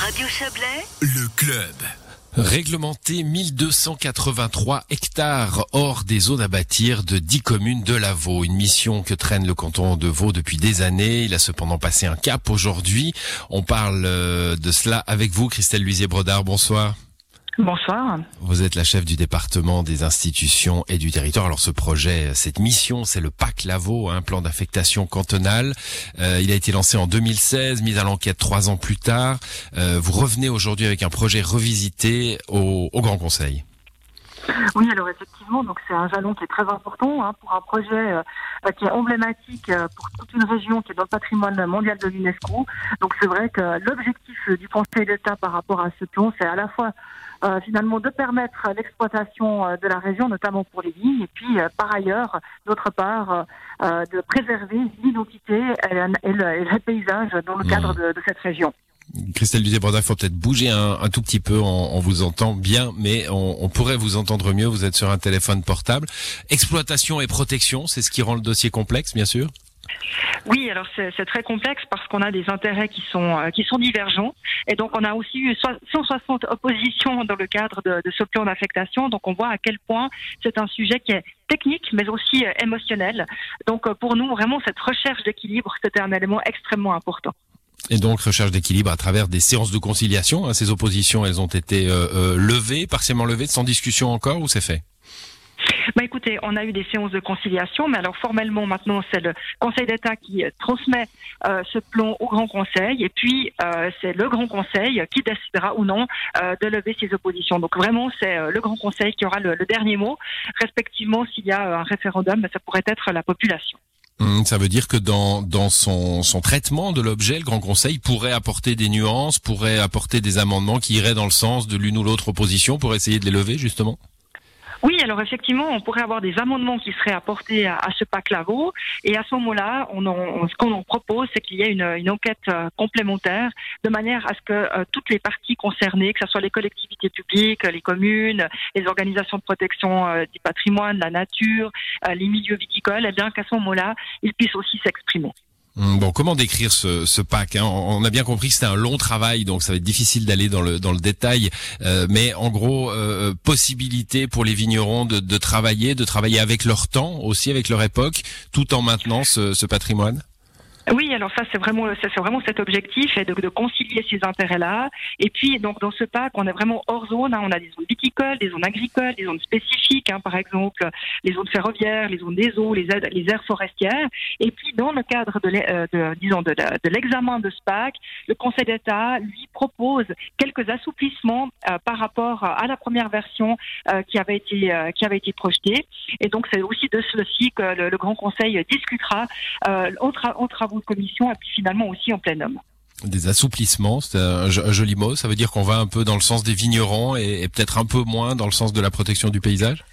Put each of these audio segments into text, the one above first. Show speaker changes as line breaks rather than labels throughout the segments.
Radio
Le club.
Réglementer 1283 hectares hors des zones à bâtir de 10 communes de la Vaud. Une mission que traîne le canton de Vaud depuis des années. Il a cependant passé un cap aujourd'hui. On parle euh, de cela avec vous, Christelle Luisier-Brodard. Bonsoir.
Bonsoir.
Vous êtes la chef du département des institutions et du territoire. Alors ce projet, cette mission, c'est le PAC Lavaux, un plan d'affectation cantonale. Euh, il a été lancé en 2016, mis à l'enquête trois ans plus tard. Euh, vous revenez aujourd'hui avec un projet revisité au, au Grand Conseil.
Oui, alors effectivement, donc c'est un jalon qui est très important hein, pour un projet euh, qui est emblématique euh, pour toute une région qui est dans le patrimoine mondial de l'UNESCO. Donc c'est vrai que l'objectif du Conseil d'État par rapport à ce plan, c'est à la fois euh, finalement de permettre l'exploitation euh, de la région, notamment pour les vignes, et puis euh, par ailleurs, d'autre part, euh, de préserver l'identité et, et le, et le paysage dans le cadre de, de cette région.
Christelle Luisier-Brodard, il faut peut-être bouger un, un, tout petit peu. On, on, vous entend bien, mais on, on, pourrait vous entendre mieux. Vous êtes sur un téléphone portable. Exploitation et protection, c'est ce qui rend le dossier complexe, bien sûr?
Oui, alors c'est très complexe parce qu'on a des intérêts qui sont euh, divergents et donc on a aussi eu 160 oppositions dans le cadre de, ce plan d'affectation. Donc on voit à quel point c'est un sujet qui est technique mais aussi euh, émotionnel. Donc euh, pour nous vraiment cette recherche d'équilibre c'était un élément extrêmement important.
Et donc recherche d'équilibre à travers des séances de conciliation. Hein. Ces oppositions, elles ont été levées, partiellement levées, sans discussion encore, ou c'est fait?
Bah écoutez, on a eu des séances de conciliation, mais alors formellement maintenant c'est le Conseil d'État qui transmet euh, ce plan au Grand Conseil, et puis euh, c'est le Grand Conseil qui décidera ou non euh, de lever ses oppositions. Donc vraiment c'est le Grand Conseil qui aura le, dernier mot, respectivement s'il y a un référendum, ça pourrait être la population.
Hum, ça veut dire que dans, dans son traitement de l'objet, le Grand Conseil pourrait apporter des nuances, pourrait apporter des amendements qui iraient dans le sens de l'une ou l'autre opposition pour essayer de les lever, justement?
Oui, alors effectivement, on pourrait avoir des amendements qui seraient apportés à, ce PAC Lavaux, et à ce moment-là, on, ce qu'on en propose, c'est qu'il y ait une, enquête euh, complémentaire, de manière à ce que euh, toutes les parties concernées, que ce soit les collectivités publiques, les communes, les organisations de protection euh, du patrimoine, la nature, les milieux viticoles, eh bien qu'à ce moment-là, ils puissent aussi s'exprimer.
Hum, bon, comment décrire ce, ce pack hein? On a bien compris que c'était un long travail, donc ça va être difficile d'aller dans le dans le détail. Euh, mais en gros, euh, possibilité pour les vignerons de, de, travailler, de travailler avec leur temps, aussi avec leur époque, tout en maintenant ce, ce patrimoine?
Oui, alors ça c'est vraiment c'est vraiment cet objectif de, de, concilier ces intérêts-là. Et puis donc dans ce PAC, on est vraiment hors zone. Hein, on a des zones viticoles, des zones agricoles, des zones spécifiques, hein, par exemple les zones ferroviaires, les zones des eaux, les, les aires forestières. Et puis dans le cadre de, euh, disons de, de l'examen de ce PAC, le Conseil d'État lui propose quelques assouplissements euh, par rapport à la première version euh, qui avait été euh, qui avait été projetée. Et donc c'est aussi de ceci que le, le Grand Conseil discutera euh, en, tra en de commission et puis finalement aussi en plénum.
Des assouplissements, c'est un, joli mot. Ça veut dire qu'on va un peu dans le sens des vignerons et peut-être un peu moins dans le sens de la protection du paysage?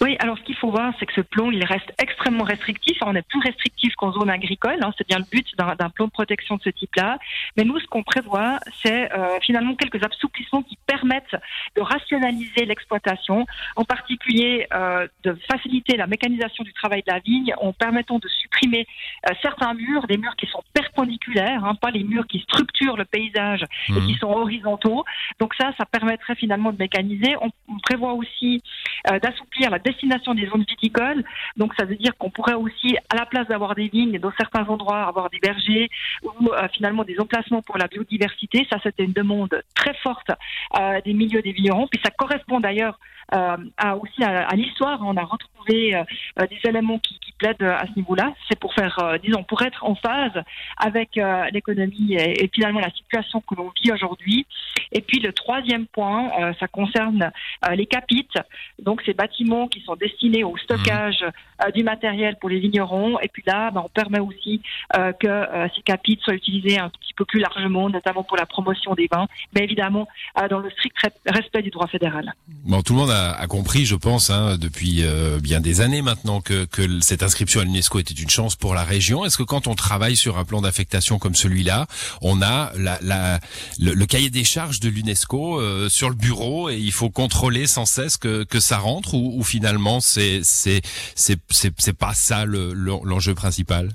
Oui, alors ce qu'il faut voir, c'est que ce plan, il reste extrêmement restrictif. On est plus restrictif qu'en zone agricole. Hein, c'est bien le but d'un plan de protection de ce type-là. Mais nous, ce qu'on prévoit, c'est euh, finalement quelques assouplissements qui permettent de rationaliser l'exploitation, en particulier euh, de faciliter la mécanisation du travail de la vigne en permettant de supprimer euh, certains murs, des murs qui sont perpendiculaires, hein, pas les murs qui structurent le paysage mmh. et qui sont horizontaux. Donc ça, ça permettrait finalement de mécaniser. On, on prévoit aussi euh, d'assouplir la destination des zones viticoles. Donc ça veut dire qu'on pourrait aussi, à la place d'avoir des vignes, dans certains endroits, avoir des vergers ou euh, finalement des emplacements pour la biodiversité. Ça, c'était une demande très forte euh, des milieux des vignerons. Puis ça correspond d'ailleurs à, aussi à, l'histoire. On a retrouvé euh, des éléments qui, qui, plaident à ce niveau-là. C'est pour faire, euh, disons, pour être en phase avec euh, l'économie et, finalement la situation que l'on vit aujourd'hui. Et puis le troisième point, euh, ça concerne les capites, donc ces bâtiments qui sont destinés au stockage du matériel pour les vignerons. Et puis là, ben, on permet aussi que ces capites soient utilisés un petit peu plus largement, notamment pour la promotion des vins, mais évidemment dans le strict respect du droit fédéral.
A a, compris, je pense, hein, depuis euh, bien des années maintenant, que, que cette inscription à l'UNESCO était une chance pour la région. Est-ce que quand on travaille sur un plan d'affectation comme celui-là, on a la, la, le, le, cahier des charges de l'UNESCO euh, sur le bureau et il faut contrôler sans cesse que, que ça rentre ou, ou finalement c'est c'est pas ça l'enjeu principal?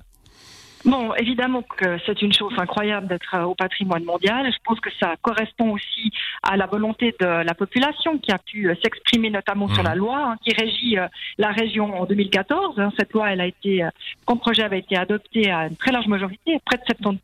Bon, évidemment que c'est une chose incroyable d'être euh, au patrimoine mondial. Je pense que ça correspond aussi à la volonté de la population qui a pu euh, s'exprimer notamment sur la mmh. loi hein, qui régit euh, la région en 2014. Hein. Cette loi, elle a été, comme projet avait été adopté à une très large majorité, près de 70%.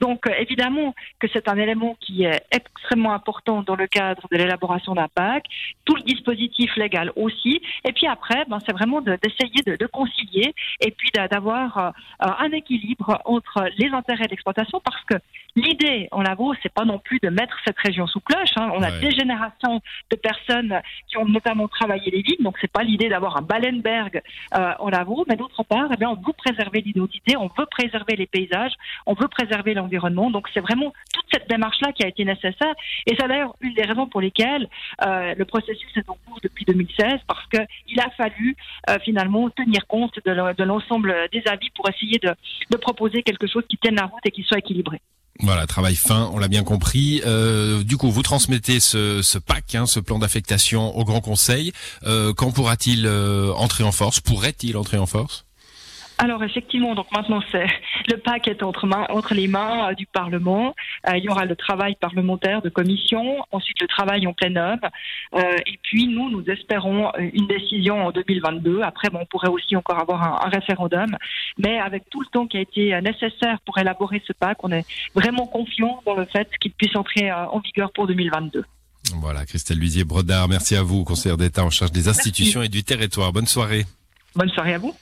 Donc, évidemment que c'est un élément qui est extrêmement important dans le cadre de l'élaboration d'un PAC. Tout le dispositif légal aussi. Et puis après, ben, c'est vraiment d'essayer de, de, concilier et puis d'avoir un équilibre équilibre entre les intérêts d'exploitation parce que l'idée en Lavaux, c'est pas non plus de mettre cette région sous cloche. Hein. On a des générations de personnes qui ont notamment travaillé les villes, donc c'est pas l'idée d'avoir un Ballenberg euh, en Lavaux, mais d'autre part, eh bien, on veut préserver l'identité, on veut préserver les paysages, on veut préserver l'environnement. Donc c'est vraiment toute cette démarche-là qui a été nécessaire. Et c'est d'ailleurs une des raisons pour lesquelles euh, le processus est en cours depuis 2016, parce qu'il a fallu euh, finalement tenir compte de l'ensemble des avis pour essayer de, de proposer quelque chose qui tienne la route et qui soit équilibré.
Voilà, travail fin, on l'a bien compris. Euh, du coup, vous transmettez ce, ce hein, ce plan d'affectation au Grand Conseil. Euh, quand pourra-t-il euh, entrer en force? Pourrait-il entrer en force?
Alors effectivement, donc maintenant c'est le PAC est entre, entre les mains euh, du Parlement. Euh, il y aura le travail parlementaire de commission, ensuite le travail en plein œuvre, euh, et puis nous nous espérons une décision en 2022. Après, bon, on pourrait aussi encore avoir un, un, référendum, mais avec tout le temps qui a été nécessaire pour élaborer ce PAC, on est vraiment confiant dans le fait qu'il puisse entrer en vigueur pour 2022.
Voilà, Christelle Luisier Brodard, merci à vous, conseillère d'État en charge des institutions et du territoire. Bonne soirée.
Bonne soirée à vous.